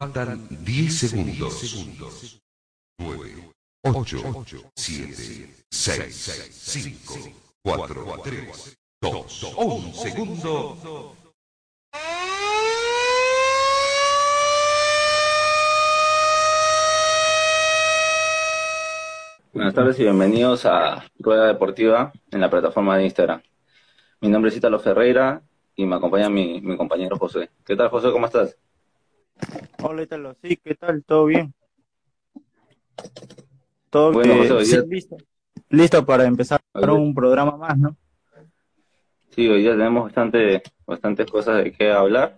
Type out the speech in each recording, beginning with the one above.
Faltan 10 segundos. 9, 8, 7, 6, 5, 4, 3, 2, 1 segundo. Buenas tardes y bienvenidos a Rueda Deportiva en la plataforma de Instagram. Mi nombre es Italo Ferreira y me acompaña mi, mi compañero José. ¿Qué tal, José? ¿Cómo estás? Hola, Italo. Sí, ¿qué tal? ¿Todo bien? Todo Bueno, que- José, hoy sí, día- listo. Listo para empezar un programa más, ¿no? Sí, hoy día tenemos bastante, bastantes cosas de qué hablar.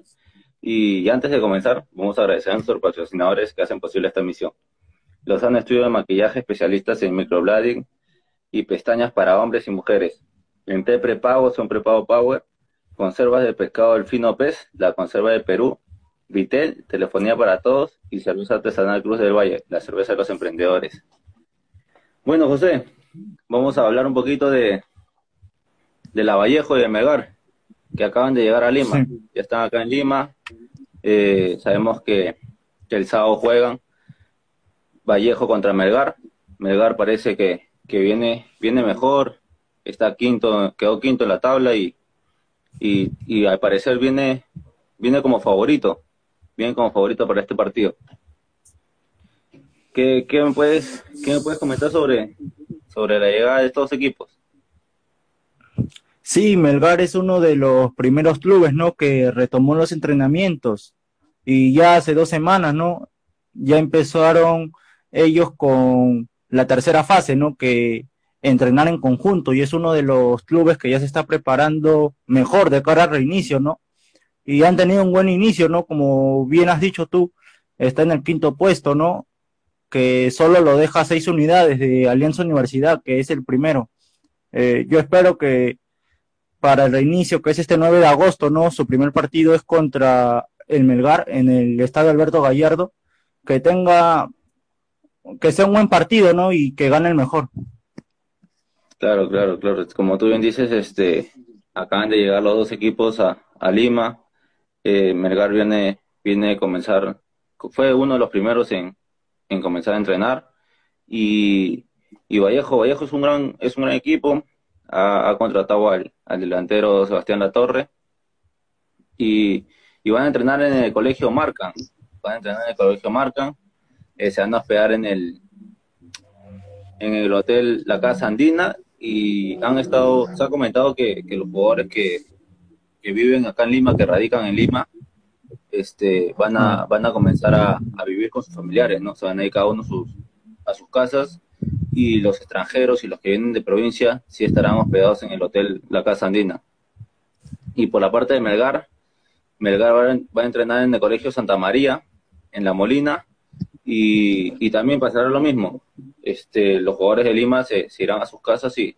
Y antes de comenzar, vamos a agradecer a nuestros patrocinadores que hacen posible esta emisión. Lozano Estudio de Maquillaje, especialistas en microblading y pestañas para hombres y mujeres. En té prepago son prepago Power, conservas de pescado del fino pez, la conserva de Perú, Vitel, telefonía para todos y cerveza artesanal Cruz del Valle, la cerveza de los emprendedores. Bueno, José, vamos a hablar un poquito de, de la Vallejo y de Melgar, que acaban de llegar a Lima. Sí. Ya están acá en Lima. Eh, sabemos que, que el sábado juegan Vallejo contra Melgar. Melgar parece que, que viene, viene mejor, está quinto, quedó quinto en la tabla y, y, y al parecer viene, viene como favorito, viene como favorito para este partido. ¿Qué, qué me puedes, qué me puedes comentar sobre, sobre la llegada de estos equipos? Sí, Melgar es uno de los primeros clubes, ¿no? Que retomó los entrenamientos y ya hace dos semanas, ¿no? Ya empezaron ellos con la tercera fase, ¿no? Que entrenar en conjunto y es uno de los clubes que ya se está preparando mejor de cara al reinicio, ¿no? Y han tenido un buen inicio, ¿no? Como bien has dicho tú, está en el quinto puesto, ¿no? Que solo lo deja seis unidades de Alianza Universidad, que es el primero. Eh, yo espero que para el reinicio, que es este 9 de agosto, ¿no? Su primer partido es contra el Melgar en el estadio Alberto Gallardo, que tenga, que sea un buen partido, ¿no? Y que gane el mejor. Claro, claro, claro. Como tú bien dices, este, acaban de llegar los dos equipos a, a Lima. Eh, Melgar viene, viene a comenzar, fue uno de los primeros en, en comenzar a entrenar. Y, Vallejo, Vallejo es un gran, es un gran equipo. Ha, contratado al, al delantero Sebastián Latorre. Y, y van a entrenar en el colegio Marcan. Van a entrenar en el colegio Marcan. Eh, se van a hospedar en el, en el hotel La Casa Andina y han estado, se ha comentado que, que los jugadores que, que viven acá en Lima, que radican en Lima, este, van a, van a comenzar a, a vivir con sus familiares, ¿no? Se van a ir cada uno sus, a sus casas y los extranjeros y los que vienen de provincia sí estarán hospedados en el hotel La Casa Andina. Y por la parte de Melgar, Melgar va a, va a entrenar en el Colegio Santa María, en La Molina, y, y también pasará lo mismo. Este, los jugadores de Lima se, se irán a sus casas y,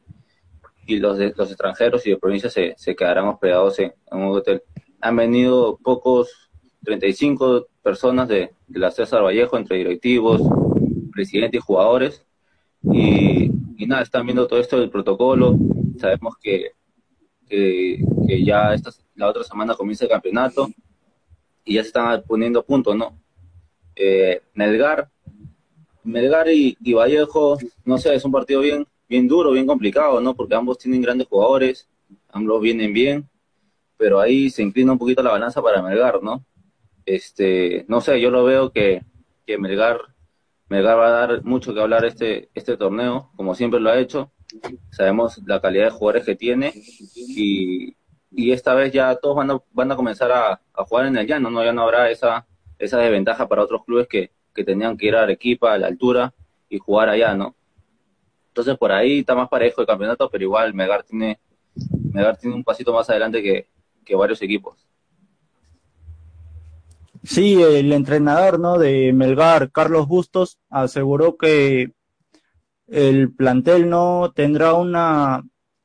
y los, de, los extranjeros y de provincia se, se quedarán hospedados en, un hotel. Han venido pocos, 35 personas de, de la César Vallejo, entre directivos, presidente y jugadores. Y, nada, están viendo todo esto del protocolo. Sabemos que, que, ya esta, la otra semana comienza el campeonato y ya se están poniendo punto, ¿no? Eh, Melgar, Melgar y, Vallejo, no sé, es un partido bien, bien duro, bien complicado, ¿no? Porque ambos tienen grandes jugadores, ambos vienen bien, pero ahí se inclina un poquito la balanza para Melgar, ¿no? Este, no sé, yo lo veo que, que Melgar, Melgar va a dar mucho que hablar este, este torneo, como siempre lo ha hecho. Sabemos la calidad de jugadores que tiene y, y esta vez ya todos van a, van a comenzar a, jugar en el llano, ¿no? Ya no habrá esa, esa desventaja para otros clubes que, que tenían que ir a Arequipa, a la altura, y jugar allá, ¿no? Entonces por ahí está más parejo el campeonato, pero igual Melgar tiene, Melgar tiene un pasito más adelante que, que varios equipos. Sí, el entrenador, ¿no? De Melgar, Carlos Bustos, aseguró que el plantel no tendrá una,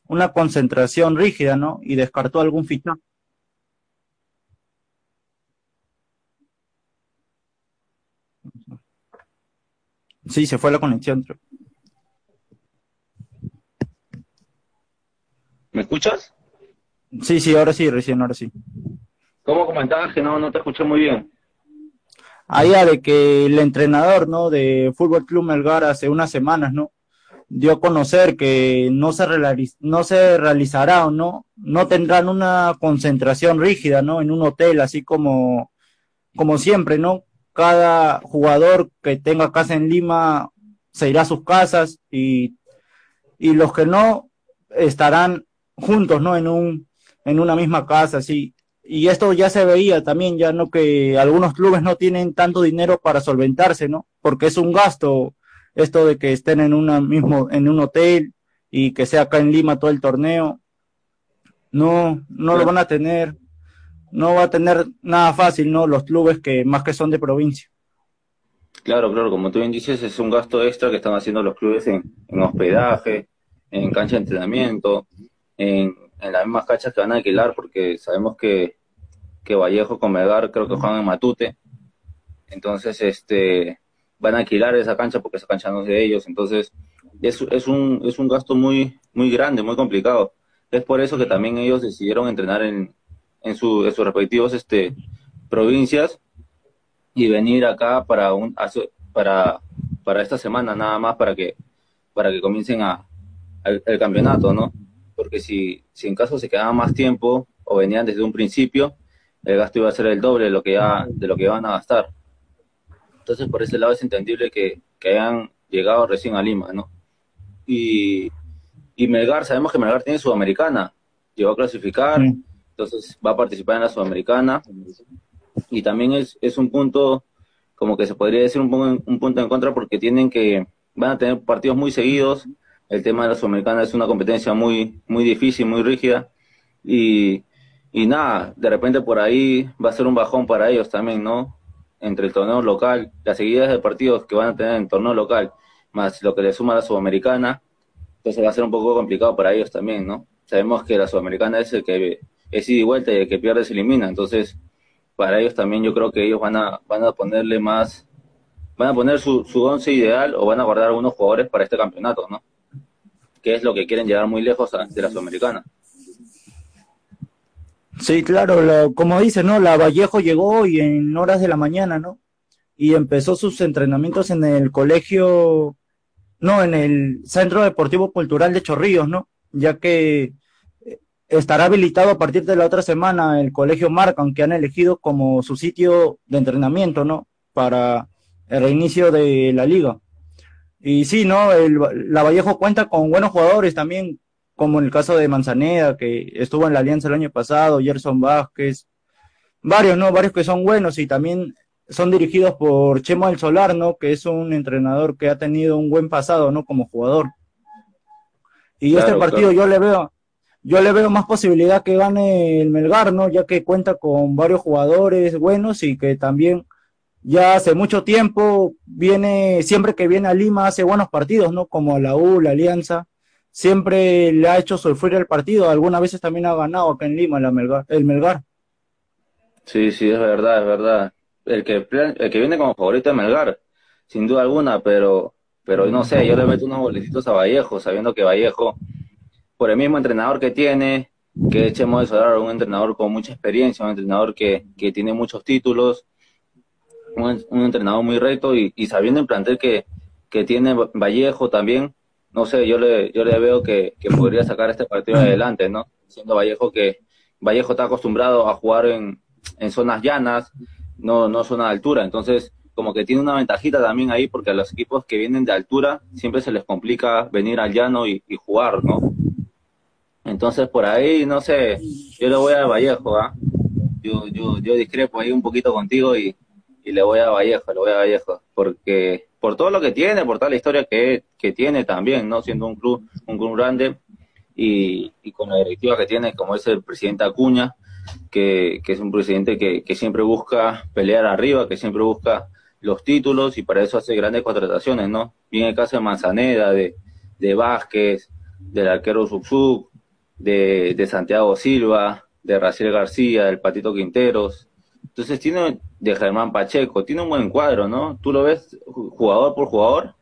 una concentración rígida, ¿no? Y descartó algún fichaje. Sí, se fue la conexión. Escuchas? Sí, sí, ahora sí, recién, ahora sí. ¿Cómo comentabas que no, no te escuché muy bien? allá de que el entrenador, ¿no? De Fútbol Club Melgar hace unas semanas, ¿no? dio a conocer que no se, no se realizará o no, no tendrán una concentración rígida, ¿no? En un hotel, así como, como siempre, ¿no? Cada jugador que tenga casa en Lima se irá a sus casas y, y los que no estarán juntos, ¿no? En un, en una misma casa, así. Y esto ya se veía también, ya no que algunos clubes no tienen tanto dinero para solventarse, ¿no? Porque es un gasto esto de que estén en una mismo en un hotel y que sea acá en Lima todo el torneo no no lo van a tener no va a tener nada fácil no los clubes que más que son de provincia claro claro como tú bien dices es un gasto extra que están haciendo los clubes en, hospedaje en cancha de entrenamiento en, las mismas canchas que van a alquilar porque sabemos que que Vallejo con Melgar creo que juegan en Matute entonces este van a alquilar esa cancha porque esa cancha no es de ellos, entonces es, es, un, es un gasto muy, muy grande, muy complicado. Es por eso que también ellos decidieron entrenar en, en, su, en sus respectivos este, provincias y venir acá para, un, para, para esta semana nada más para que, para que comiencen a, el campeonato, ¿no? Porque si, si en caso se quedaban más tiempo o venían desde un principio, el gasto iba a ser el doble de lo que ya, de lo que iban a gastar. Entonces, por ese lado es entendible que, hayan llegado recién a Lima, ¿no? Y, y Melgar, sabemos que Melgar tiene Sudamericana, llegó a clasificar, entonces va a participar en la Sudamericana. Y también es, es un punto, como que se podría decir un, un punto en contra, porque tienen que, van a tener partidos muy seguidos. El tema de la Sudamericana es una competencia muy, muy difícil, muy rígida. Y, y nada, de repente por ahí va a ser un bajón para ellos también, ¿no? entre el torneo local, las seguidas de partidos que van a tener en el torneo local, más lo que le suma a la Sudamericana, entonces va a ser un poco complicado para ellos también, ¿no? Sabemos que la Sudamericana es el que es ida y vuelta y el que pierde se elimina, entonces para ellos también yo creo que ellos van a, van a ponerle más, van a poner su, su once ideal o van a guardar algunos jugadores para este campeonato, ¿no? Que es lo que quieren llegar muy lejos de la Sudamericana. Sí, claro, como dice, ¿no? La Vallejo llegó hoy en horas de la mañana, ¿no? Y empezó sus entrenamientos en el colegio, no, en el Centro Deportivo Cultural de Chorrillos, ¿no? Ya que eh, estará habilitado a partir de la otra semana el colegio Marcan, que han elegido como su sitio de entrenamiento, ¿no? Para el reinicio de la liga. Y sí, ¿no? El, la Vallejo cuenta con buenos jugadores también, como en el caso de Manzaneda, que estuvo en la Alianza el año pasado, Gerson Vázquez, varios, ¿no? Varios que son buenos y también son dirigidos por Chemo del Solar, ¿no? Que es un entrenador que ha tenido un buen pasado, ¿no? Como jugador. Y este partido yo le veo, yo le veo más posibilidad que gane el Melgar, ¿no? Ya que cuenta con varios jugadores buenos y que también ya hace mucho tiempo viene, siempre que viene a Lima hace buenos partidos, ¿no? Como la U, la Alianza siempre le ha hecho sufrir el partido. Algunas veces también ha ganado acá en Lima el Melgar. El Melgar. Sí, sí, es verdad, es verdad. El que, el que viene como favorito es Melgar, sin duda alguna, pero, pero no sé, yo le meto unos boletitos a Vallejo, sabiendo que Vallejo, por el mismo entrenador que tiene, que echemos de solar un entrenador con mucha experiencia, un entrenador que, que tiene muchos títulos, un, entrenador muy recto y, y sabiendo el plantel que, que tiene Vallejo también, no sé, yo le, yo le veo que, podría sacar este partido adelante, ¿no? Siendo Vallejo que Vallejo está acostumbrado a jugar en, zonas llanas, no, no zona de altura, entonces como que tiene una ventajita también ahí porque a los equipos que vienen de altura siempre se les complica venir al llano y, jugar, ¿no? Entonces por ahí, no sé, yo le voy a Vallejo, ¿ah? Yo, yo, yo discrepo ahí un poquito contigo y, y le voy a Vallejo, le voy a Vallejo, porque por todo lo que tiene, por toda la historia que, que tiene también, ¿no? Siendo un club, un club grande y, y con la directiva que tiene, como es el presidente Acuña, que, que es un presidente que, que siempre busca pelear arriba, que siempre busca los títulos y para eso hace grandes contrataciones, ¿no? Viene el caso de Manzaneda, de, de Vázquez, del arquero Subsub, de, de Santiago Silva, de Raciel García, del Patito Quinteros. Entonces tiene de Germán Pacheco. Tiene un buen cuadro, ¿no? Tú lo ves jugador por jugador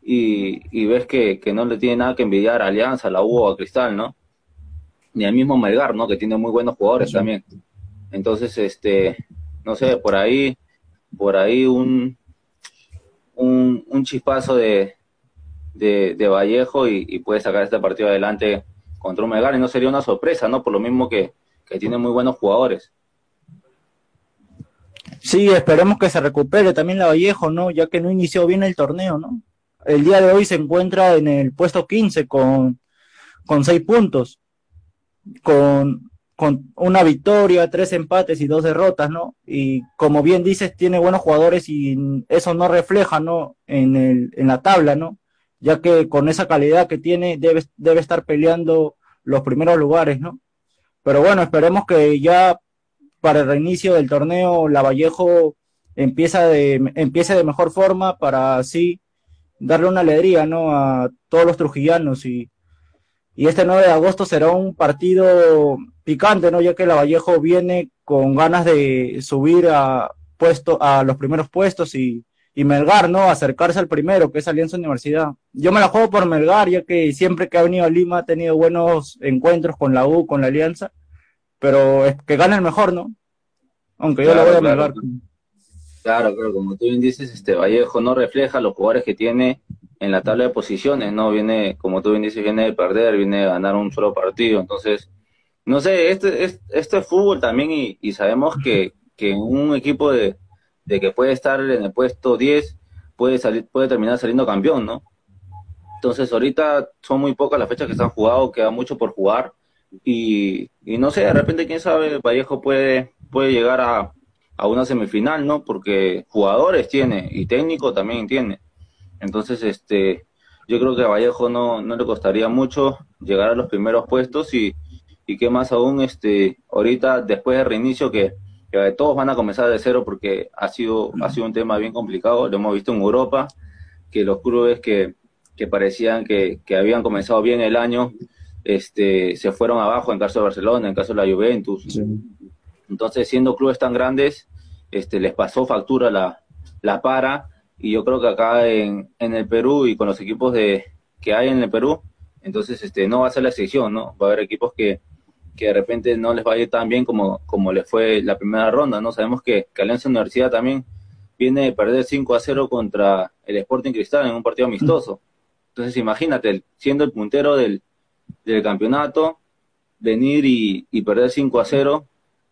y, y ves que, que, no le tiene nada que envidiar a Alianza, a la U o a Cristal, ¿no? Ni al mismo Melgar, ¿no? Que tiene muy buenos jugadores también. Entonces, este, no sé, por ahí por ahí un, un, chispazo de, de, Vallejo y, puede sacar este partido adelante contra un Melgar y no sería una sorpresa, ¿no? Por lo mismo que, que tiene muy buenos jugadores. Sí, esperemos que se recupere también la Vallejo, ¿no? Ya que no inició bien el torneo, ¿no? El día de hoy se encuentra en el puesto 15 con, con seis puntos, con con una victoria, tres empates y dos derrotas, ¿no? Y como bien dices, tiene buenos jugadores y eso no refleja, ¿no? En, el, en la tabla, ¿no? Ya que con esa calidad que tiene debe, debe estar peleando los primeros lugares, ¿no? Pero bueno, esperemos que ya para el reinicio del torneo la Vallejo empieza de, empiece de mejor forma para así darle una alegría, ¿no? A todos los trujillanos y y este 9 de agosto será un partido picante, ¿no? Ya que la Vallejo viene con ganas de subir a puesto a los primeros puestos y, y Melgar, ¿no? Acercarse al primero, que es Alianza Universidad. Yo me la juego por Melgar, ya que siempre que ha venido a Lima ha tenido buenos encuentros con la U, con la Alianza, pero es que gane el mejor, ¿no? Aunque yo la voy a Melgar. Claro, claro, como tú bien dices, este Vallejo no refleja los jugadores que tiene en la tabla de posiciones, ¿no? Viene, como tú bien dices, viene de perder, viene de ganar un solo partido. Entonces, no sé, este, este, este es fútbol también y, y sabemos que, que un equipo de, de, que puede estar en el puesto 10 puede, salir, puede terminar saliendo campeón, ¿no? Entonces, ahorita son muy pocas las fechas que se han jugado, queda mucho por jugar. Y, y no sé, de repente, quién sabe, Vallejo puede, puede llegar a, a una semifinal, ¿no? Porque jugadores tiene y técnico también tiene. Entonces, este, yo creo que a Vallejo no, no le costaría mucho llegar a los primeros puestos y, y que más aún, este, ahorita después del reinicio que, que, todos van a comenzar de cero porque ha sido, ha sido un tema bien complicado, lo hemos visto en Europa, que los clubes que, que parecían que, que habían comenzado bien el año, este, se fueron abajo en caso de Barcelona, en caso de la Juventus. Entonces, siendo clubes tan grandes, este, les pasó factura la, la para y yo creo que acá en, en el Perú y con los equipos de que hay en el Perú, entonces este no va a ser la excepción, ¿no? Va a haber equipos que, que de repente no les va a ir tan bien como, como les fue la primera ronda, ¿no? Sabemos que, que Alianza Universidad también viene de perder 5 a 0 contra el Sporting Cristal en un partido amistoso. Entonces imagínate, siendo el puntero del, del campeonato, venir y, y perder 5 a 0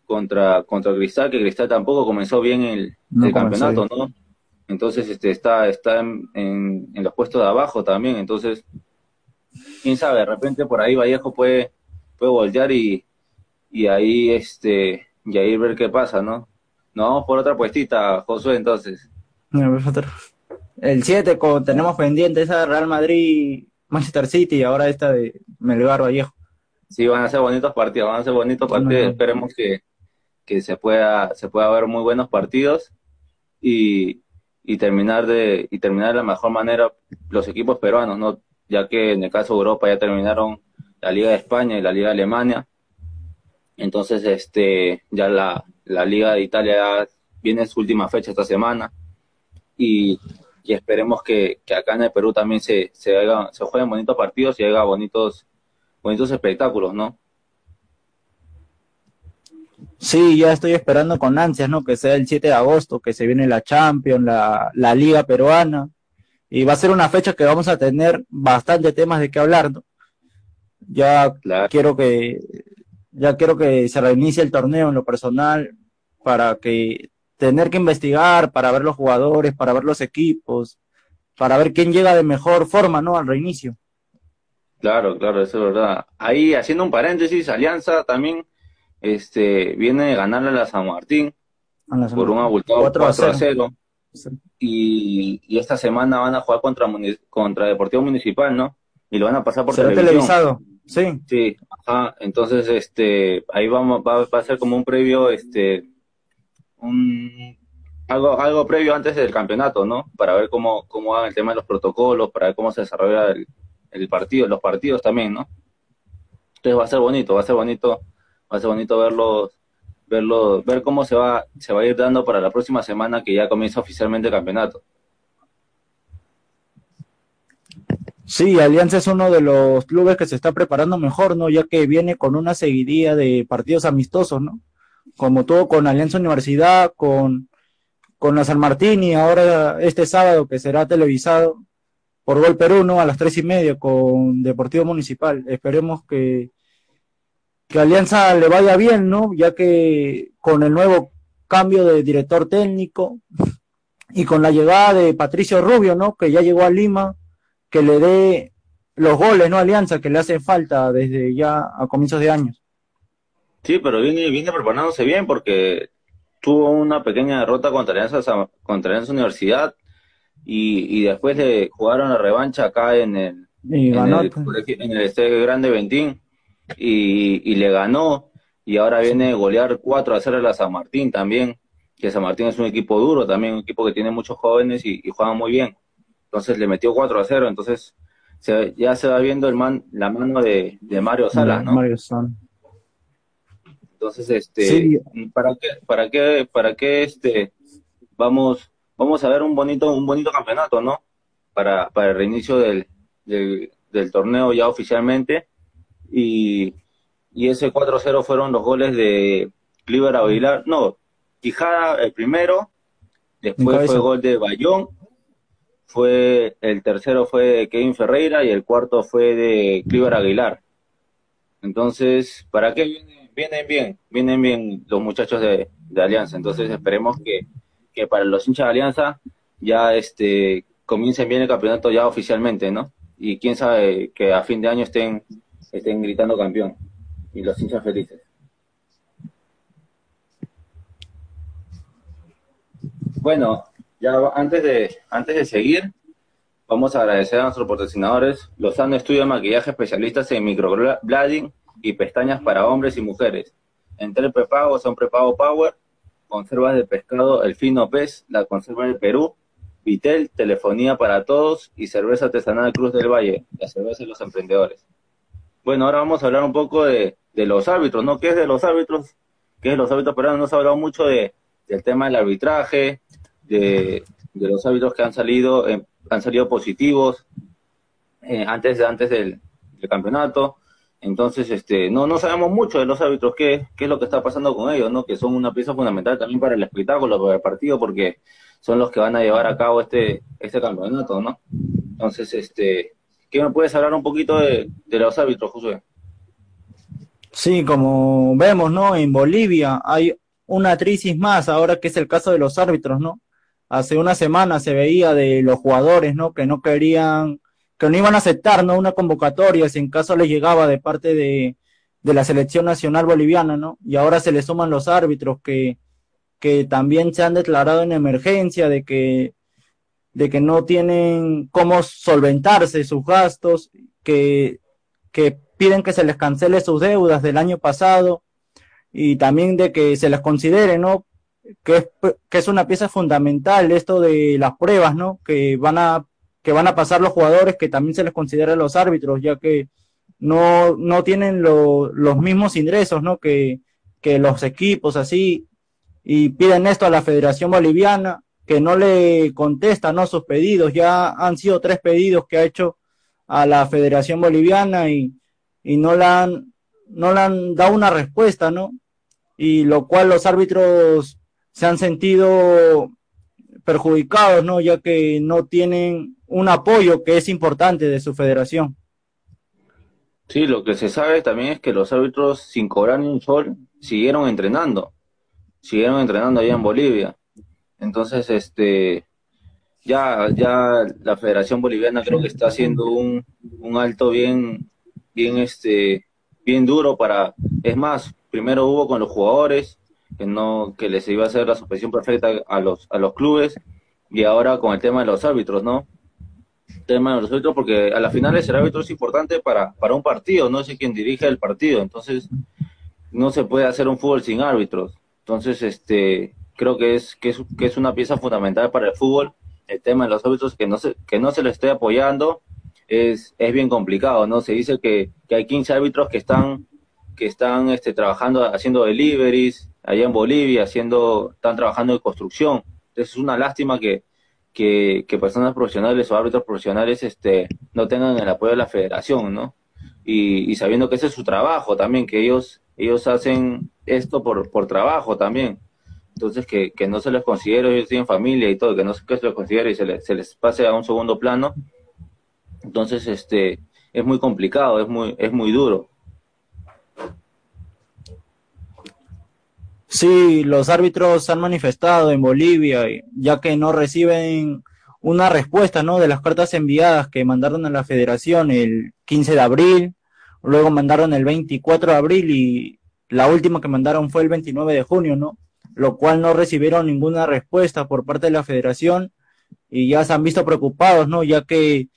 contra, contra Cristal, que Cristal tampoco comenzó bien el, el campeonato, ¿no? entonces este, está, está en, en, los puestos de abajo también, entonces, quién sabe, de repente por ahí Vallejo puede, puede voltear y, y ahí este, y ahí ver qué pasa, ¿no? Nos vamos por otra puestita, Josué, entonces. El 7 tenemos pendiente esa Real Madrid, Manchester City y ahora esta de Melgar Vallejo. Sí, van a ser bonitos partidos, van a ser bonitos partidos, esperemos que, que se pueda, se pueda ver muy buenos partidos y, y terminar de y terminar de la mejor manera los equipos peruanos, ¿no? Ya que en el caso de Europa ya terminaron la Liga de España y la Liga de Alemania. Entonces, este ya la, la Liga de Italia viene en su última fecha esta semana y, y esperemos que, que, acá en el Perú también se, se, haga, se jueguen bonitos partidos y haga bonitos bonitos espectáculos, ¿no? Sí, ya estoy esperando con ansias, ¿no? Que sea el 7 de agosto, que se viene la Champions, la, la Liga Peruana. Y va a ser una fecha que vamos a tener bastante temas de qué hablar, ¿no? Ya quiero que, ya quiero que se reinicie el torneo en lo personal para que tener que investigar, para ver los jugadores, para ver los equipos, para ver quién llega de mejor forma, ¿no? Al reinicio. Claro, claro, eso es verdad. Ahí haciendo un paréntesis, Alianza también este, viene de ganarle a la San Martín por un abultado 4 a 0. Y, y, esta semana van a jugar contra, contra Deportivo Municipal, ¿no? Y lo van a pasar por ¿Será televisado? Sí. Sí, ajá. Entonces, este, ahí vamos, va, a ser como un previo, este, un, algo, algo previo antes del campeonato, ¿no? Para ver cómo, cómo van el tema de los protocolos, para ver cómo se desarrolla el, el partido, los partidos también, ¿no? Entonces va a ser bonito, va a ser bonito va a ser bonito verlos, verlo, ver cómo se va, se va a ir dando para la próxima semana que ya comienza oficialmente el campeonato. Sí, Alianza es uno de los clubes que se está preparando mejor, ¿no? Ya que viene con una seguidilla de partidos amistosos, ¿no? Como todo con Alianza Universidad, con, con la San Martín y ahora este sábado que será televisado por Gol Perú, ¿no? A las tres y media con Deportivo Municipal. Esperemos que, que Alianza le vaya bien, ¿no? Ya que con el nuevo cambio de director técnico y con la llegada de Patricio Rubio, ¿no? Que ya llegó a Lima, que le dé los goles, ¿no? Alianza que le hace falta desde ya a comienzos de años. Sí, pero viene, viene preparándose bien porque tuvo una pequeña derrota contra Alianza, contra Alianza Universidad y, y después le jugaron la revancha acá en el, en, el pues. en el Grande Ventín y, y le ganó y ahora viene a golear 4 a 0 a la San Martín también, que San Martín es un equipo duro también, un equipo que tiene muchos jóvenes y, y juegan muy bien. Entonces le metió 4 a 0, entonces se, ya se va viendo el man, la mano de, de Mario Salas, ¿no? Mario Salas. Entonces, este, ¿para qué, para qué, para qué, este, vamos, vamos a ver un bonito, un bonito campeonato, ¿no? Para, para el reinicio del, del, del torneo ya oficialmente. Y, y ese 4-0 fueron los goles de Cliver Aguilar, no, Quijada el primero, después fue gol de Bayón, fue el tercero fue de Kevin Ferreira y el cuarto fue de Cliver Aguilar. Entonces, ¿para qué vienen, vienen bien? Vienen bien los muchachos de, de Alianza. Entonces, esperemos que, que, para los hinchas de Alianza ya este comiencen bien el campeonato ya oficialmente, ¿no? Y quién sabe que a fin de año estén, estén gritando campeón y los hinchas felices. Bueno, ya antes de, antes de seguir, vamos a agradecer a nuestros patrocinadores, Lozano Estudio de Maquillaje, especialistas en microblading y pestañas para hombres y mujeres. Entre el prepago son prepago Power, conservas de pescado El Fino Pez, la conserva del Perú, Vitel, telefonía para todos y cerveza artesanal Cruz del Valle, la cerveza de los emprendedores. Bueno, ahora vamos a hablar un poco de, de los árbitros, ¿no? ¿Qué es de los árbitros? ¿Qué es de los árbitros Pero No se ha hablado mucho de, del tema del arbitraje, de, de los árbitros que han salido, eh, han salido positivos eh, antes, antes del, campeonato. Entonces, este, no, no sabemos mucho de los árbitros, qué, qué es lo que está pasando con ellos, ¿no? Que son una pieza fundamental también para el espectáculo, para el partido, porque son los que van a llevar a cabo este, este campeonato, ¿no? Entonces, este, ¿qué me puedes hablar un poquito de, de los árbitros, Josué? Sí, como vemos, ¿no? En Bolivia hay una crisis más ahora que es el caso de los árbitros, ¿no? Hace una semana se veía de los jugadores, ¿no? Que no querían, que no iban a aceptar, ¿no? Una convocatoria si en caso les llegaba de parte de, de la selección nacional boliviana, ¿no? Y ahora se le suman los árbitros que, que también se han declarado en emergencia, de que, de que no tienen cómo solventarse sus gastos, que, que piden que se les cancele sus deudas del año pasado y también de que se les considere, ¿no? Que es, que es una pieza fundamental esto de las pruebas, ¿no? Que van a, que van a pasar los jugadores, que también se les considere los árbitros, ya que no, no tienen los mismos ingresos, ¿no? Que, que los equipos así, y piden esto a la Federación Boliviana, que no le contesta, ¿no? Sus pedidos, ya han sido tres pedidos que ha hecho a la Federación Boliviana y, y no le han, no le han dado una respuesta, ¿no? Y lo cual los árbitros se han sentido perjudicados, ¿no? Ya que no tienen un apoyo que es importante de su federación. Sí, lo que se sabe también es que los árbitros, sin cobrar ni un sol, siguieron entrenando. Siguieron entrenando allá en Bolivia. Entonces, este, ya, ya la Federación Boliviana creo que está haciendo un, un alto bien, bien este bien duro para es más primero hubo con los jugadores que no que les iba a hacer la suspensión perfecta a los a los clubes. Y ahora con el tema de los árbitros no tema de los árbitros porque a la final el árbitro es importante para para un partido no sé quién dirige el partido. Entonces no se puede hacer un fútbol sin árbitros. Entonces este creo que es que es que es una pieza fundamental para el fútbol. El tema de los árbitros que no se que no se le esté apoyando es, es bien complicado, ¿no? Se dice que, que hay 15 árbitros que están, que están este, trabajando, haciendo deliveries allá en Bolivia, haciendo, están trabajando en construcción. Entonces es una lástima que, que, que personas profesionales o árbitros profesionales este, no tengan el apoyo de la federación, ¿no? Y, sabiendo que ese es su trabajo también, que ellos, ellos hacen esto por, por trabajo también. entonces que, que no se les considere, ellos tienen familia y todo, que no se les considere y se les, se les pase a un segundo plano, entonces este es muy complicado, es muy, es muy duro. Sí, los árbitros han manifestado en Bolivia, ya que no reciben una respuesta, ¿no? De las cartas enviadas que mandaron a la federación el 15 de abril, luego mandaron el 24 de abril y la última que mandaron fue el 29 de junio, ¿no? Lo cual no recibieron ninguna respuesta por parte de la federación y ya se han visto preocupados, ¿no? Ya que,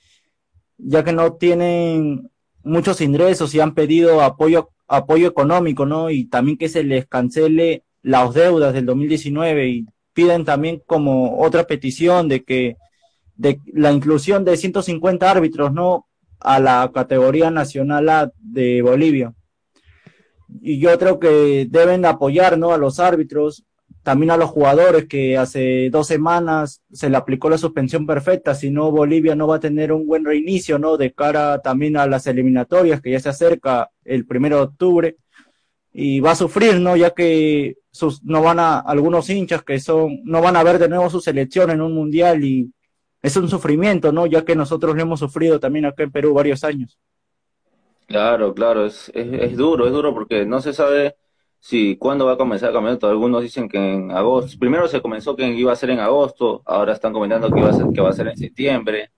ya que no tienen muchos ingresos y han pedido apoyo, apoyo económico, ¿no? Y también que se les cancele las deudas del 2019 y piden también como otra petición de que de la inclusión de 150 árbitros, ¿no? A la categoría nacional A de Bolivia. Y yo creo que deben apoyar, ¿no? A los árbitros, también a los jugadores que hace dos semanas se le aplicó la suspensión perfecta, si no Bolivia no va a tener un buen reinicio, ¿no? De cara también a las eliminatorias que ya se acerca el primero de octubre y va a sufrir, ¿no? Ya que sus, no van a, algunos hinchas que son, no van a ver de nuevo su selección en un mundial y es un sufrimiento, ¿no? Ya que nosotros lo hemos sufrido también acá en Perú varios años. Claro, claro, es, es, duro, es duro porque no se sabe si cuándo va a comenzar el campeonato. Algunos dicen que en agosto, primero se comenzó que iba a ser en agosto, ahora están comentando que, iba a ser, que va a ser en septiembre.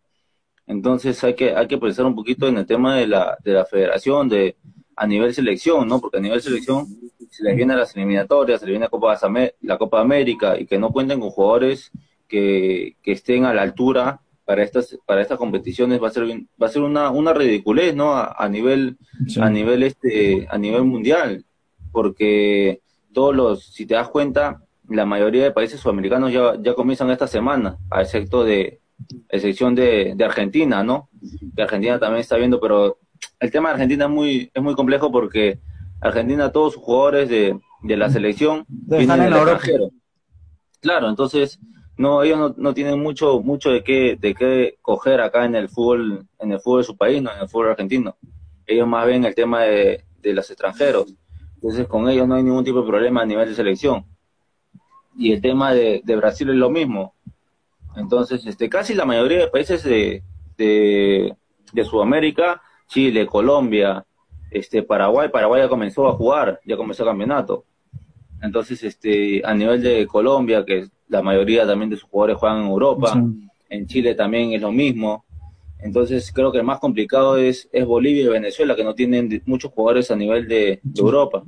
Entonces hay que, hay que pensar un poquito en el tema de la, de la federación, de, a nivel selección, ¿no? Porque a nivel selección se les viene las eliminatorias, se les viene la Copa, la Copa América y que no cuenten con jugadores que, que estén a la altura para estas para estas competiciones va a ser va a ser una, una ridiculez no a, nivel a nivel este a nivel mundial porque todos los si te das cuenta la mayoría de países sudamericanos ya, ya comienzan esta semana a excepto de excepción de, de Argentina no que Argentina también está viendo pero el tema de Argentina es muy, es muy complejo porque Argentina, todos sus jugadores de, de la selección vienen del extranjero. Claro, entonces no ellos no, no, tienen mucho mucho de qué de qué coger acá en el fútbol en el fútbol de su país, no en el fútbol argentino. Ellos más ven el tema de, de los extranjeros. Entonces con ellos no hay ningún tipo de problema a nivel de selección. Y el tema de, de Brasil es lo mismo. Entonces, este casi la mayoría de países de, de, de Sudamérica Chile, Colombia, este, Paraguay, Paraguay ya comenzó a jugar, ya comenzó el campeonato. Entonces, este, a nivel de Colombia, que la mayoría también de sus jugadores juegan en Europa, en Chile también es lo mismo. Entonces, creo que el más complicado es, es Bolivia y Venezuela, que no tienen muchos jugadores a nivel de, Europa.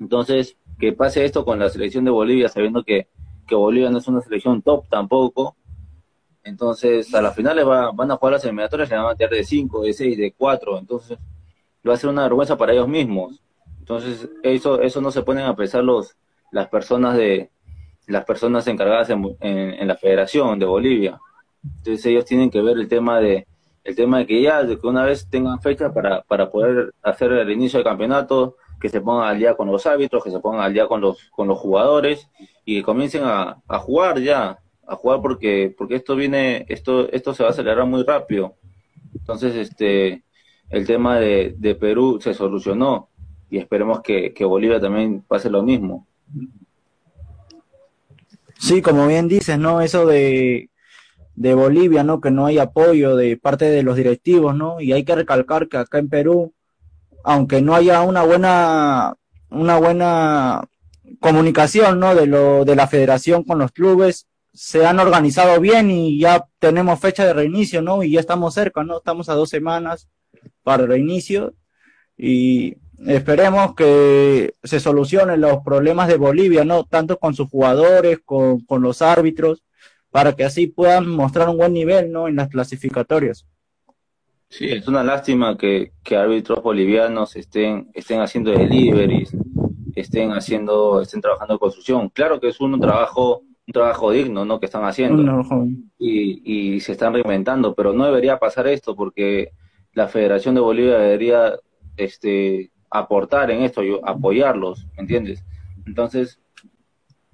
Entonces, que pase esto con la selección de Bolivia, sabiendo que, que Bolivia no es una selección top tampoco, entonces, a las finales van a jugar las eliminatorias, le van a tirar de 5, de 6, de 4. Entonces, va a ser una vergüenza para ellos mismos. Entonces, eso eso no se ponen a pesar los las personas de las personas encargadas en, en, la Federación de Bolivia. Entonces, ellos tienen que ver el tema de el tema de que ya de que una vez tengan fecha para, para poder hacer el inicio del campeonato, que se pongan al día con los árbitros, que se pongan al día con los con los jugadores y que comiencen a, a jugar ya a jugar porque porque esto viene esto esto se va a acelerar muy rápido. Entonces este el tema de, de Perú se solucionó y esperemos que, que Bolivia también pase lo mismo. Sí como bien dices no eso de de Bolivia no que no hay apoyo de parte de los directivos no y hay que recalcar que acá en Perú aunque no haya una buena una buena comunicación no de lo de la federación con los clubes se han organizado bien y ya tenemos fecha de reinicio, ¿no? Y ya estamos cerca, ¿no? Estamos a dos semanas para el reinicio y esperemos que se solucionen los problemas de Bolivia, ¿no? Tanto con sus jugadores, con, con los árbitros, para que así puedan mostrar un buen nivel, ¿no? En las clasificatorias. Sí, es una lástima que, que árbitros bolivianos estén, estén haciendo deliveries, estén haciendo, estén trabajando en construcción. Claro que es un trabajo un trabajo digno, ¿no? Que están haciendo. y, y se están reinventando, pero no debería pasar esto porque la Federación de Bolivia debería este, aportar en esto, apoyarlos, ¿me entiendes? Entonces,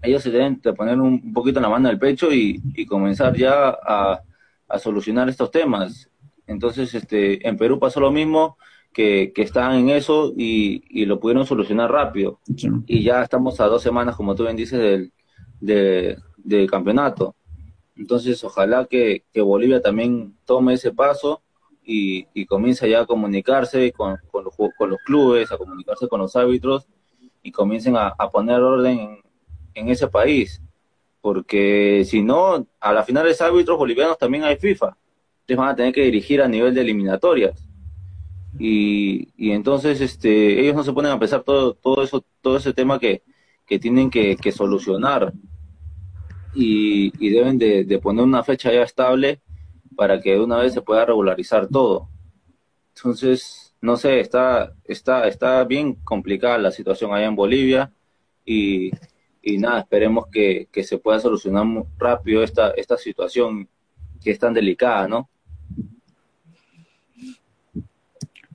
ellos se deben de poner un poquito en la mano del pecho y, y comenzar ya a, a, solucionar estos temas. Entonces, este, en Perú pasó lo mismo que, que están en eso y, y, lo pudieron solucionar rápido. Y ya estamos a dos semanas, como tú bien dices, del, del campeonato. Entonces, ojalá que, que, Bolivia también tome ese paso y, y comience ya a comunicarse con, con, los, con, los, clubes, a comunicarse con los árbitros y comiencen a, poner orden en, en, ese país. Porque si no, a la final de árbitros bolivianos también hay FIFA. Entonces van a tener que dirigir a nivel de eliminatorias y, y entonces este, ellos no se ponen a pensar todo, todo, eso, todo ese tema que, que tienen que, que solucionar y, y deben de, de, poner una fecha ya estable para que de una vez se pueda regularizar todo. Entonces, no sé, está, está, está bien complicada la situación allá en Bolivia y, y nada, esperemos que, que se pueda solucionar rápido esta, esta situación que es tan delicada, ¿no?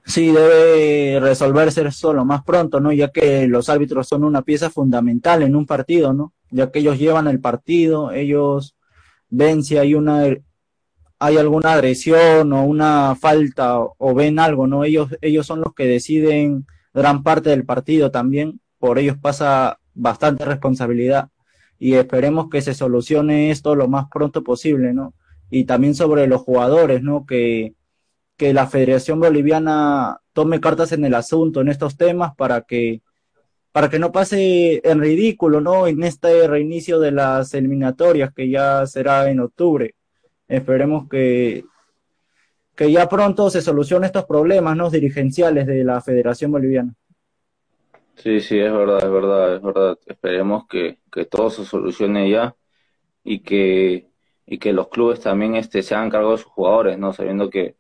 Sí, debe resolverse eso lo más pronto, ¿no? Ya que los árbitros son una pieza fundamental en un partido, ¿no? Ya que ellos llevan el partido, ellos ven si hay una hay alguna agresión o una falta o, ven algo, ¿no? Ellos ellos son los que deciden gran parte del partido también, por ellos pasa bastante responsabilidad y esperemos que se solucione esto lo más pronto posible, ¿no? Y también sobre los jugadores, ¿no? Que que la Federación Boliviana tome cartas en el asunto en estos temas para que para que no pase en ridículo, ¿no? En este reinicio de las eliminatorias que ya será en octubre. Esperemos que que ya pronto se solucionen estos problemas, ¿no? dirigenciales de la Federación Boliviana. Sí, sí, es verdad, es verdad, es verdad. Esperemos que, que todo se solucione ya y que y que los clubes también este se hagan cargo de sus jugadores, ¿no? Sabiendo que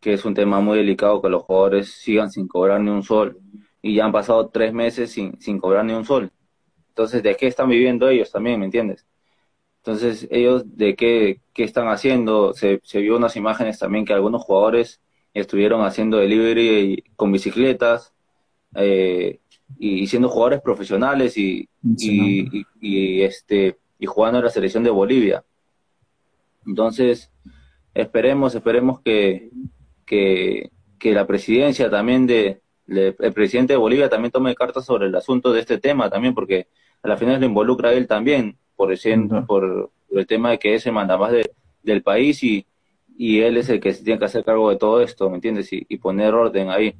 que es un tema muy delicado que los jugadores sigan sin cobrar ni un sol y ya han pasado tres meses sin, sin cobrar ni un sol. Entonces, ¿de qué están viviendo ellos también, me entiendes? Entonces, ellos, ¿de qué, qué están haciendo? Se, se vio unas imágenes también que algunos jugadores estuvieron haciendo delivery con bicicletas eh, y, siendo jugadores profesionales y, y, y, este y jugando en la selección de Bolivia. Entonces, esperemos, esperemos que, que, que la presidencia también de, el presidente de Bolivia también tome cartas sobre el asunto de este tema también, porque a la final lo involucra a él también, por, el, por el tema de que es el mandamás de, del país y, y él es el que se tiene que hacer cargo de todo esto, ¿me entiendes? Y, y poner orden ahí.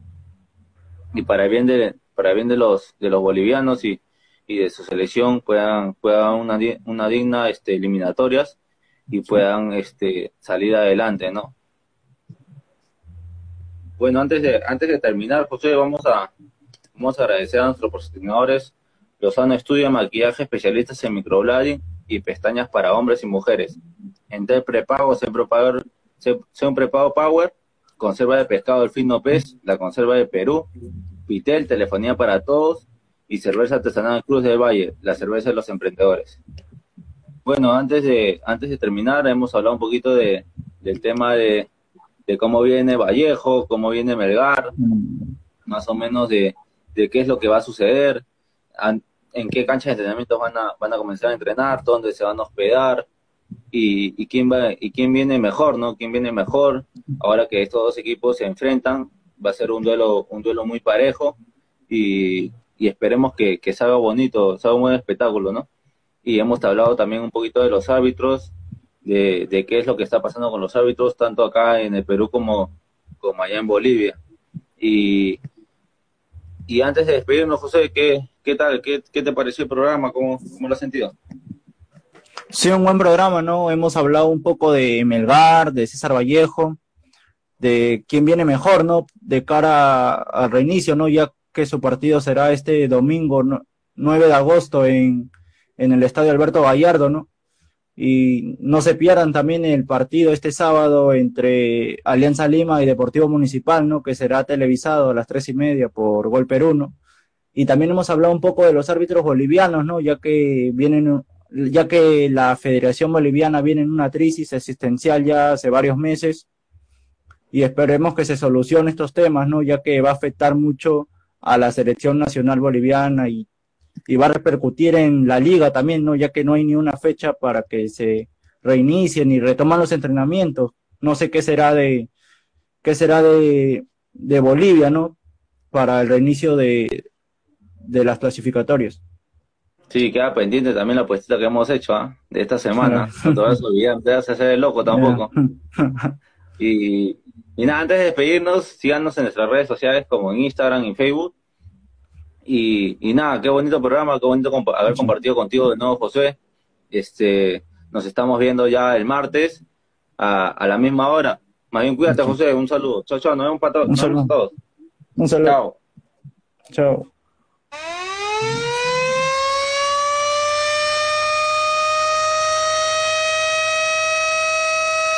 Y para el bien de, para el bien de los, de los bolivianos y, y de su selección puedan, puedan una, una digna este, eliminatorias y puedan este, salir adelante, ¿no? Bueno, antes de, antes de terminar, José, vamos a, vamos a agradecer a nuestros patrocinadores, Lozano Estudio Maquillaje, especialistas en microblading y pestañas para hombres y mujeres. Enter Prepago, un prepago Power, conserva de pescado el fino pez, la conserva de Perú, Pitel, telefonía para todos y cerveza artesanal Cruz del Valle, la cerveza de los emprendedores. Bueno, antes de, antes de terminar, hemos hablado un poquito de, del tema de, de cómo viene Vallejo, cómo viene Melgar, más o menos de, de qué es lo que va a suceder, en qué cancha de entrenamiento van a, van a comenzar a entrenar, dónde se van a hospedar y, y, quién va y quién viene mejor, ¿no? ¿Quién viene mejor? Ahora que estos dos equipos se enfrentan, va a ser un duelo, un duelo muy parejo y, y esperemos que, que salga bonito, salga un buen espectáculo, ¿no? Y hemos hablado también un poquito de los árbitros, de, de, qué es lo que está pasando con los árbitros, tanto acá en el Perú como, como allá en Bolivia. Y, y antes de despedirnos, José, ¿qué, qué tal? ¿Qué, ¿Qué, te pareció el programa? ¿Cómo, ¿Cómo lo has sentido? Sí, un buen programa, ¿no? Hemos hablado un poco de Melgar, de César Vallejo, de quién viene mejor, ¿no? De cara al reinicio, ¿no? Ya que su partido será este domingo 9 de agosto en, en el Estadio Alberto Gallardo, ¿no? Y no se pierdan también el partido este sábado entre Alianza Lima y Deportivo Municipal, ¿no? Que será televisado a las tres y media por Gol Perú, ¿no? Y también hemos hablado un poco de los árbitros bolivianos, ¿no? Ya que vienen, ya que la Federación Boliviana viene en una crisis existencial ya hace varios meses y esperemos que se solucionen estos temas, ¿no? Ya que va a afectar mucho a la selección nacional boliviana y y va a repercutir en la liga también, ¿no? Ya que no hay ni una fecha para que se reinicien y retoman los entrenamientos. No sé qué será de qué será de, de Bolivia, ¿no? Para el reinicio de, de las clasificatorias. Sí, queda pendiente también la puestita que hemos hecho ¿ah? de esta semana. No te vas a olvidar, no te vas a hacer el loco tampoco. y, y nada, antes de despedirnos, síganos en nuestras redes sociales como en Instagram y Facebook. Y, y nada, qué bonito programa, qué bonito haber compartido contigo de nuevo, José. Este, nos estamos viendo ya el martes a, a la misma hora. Más bien, cuídate, José. Un saludo. Chao, chao. Nos vemos para todos. Un saludo. Un saludo. Chao. Chao.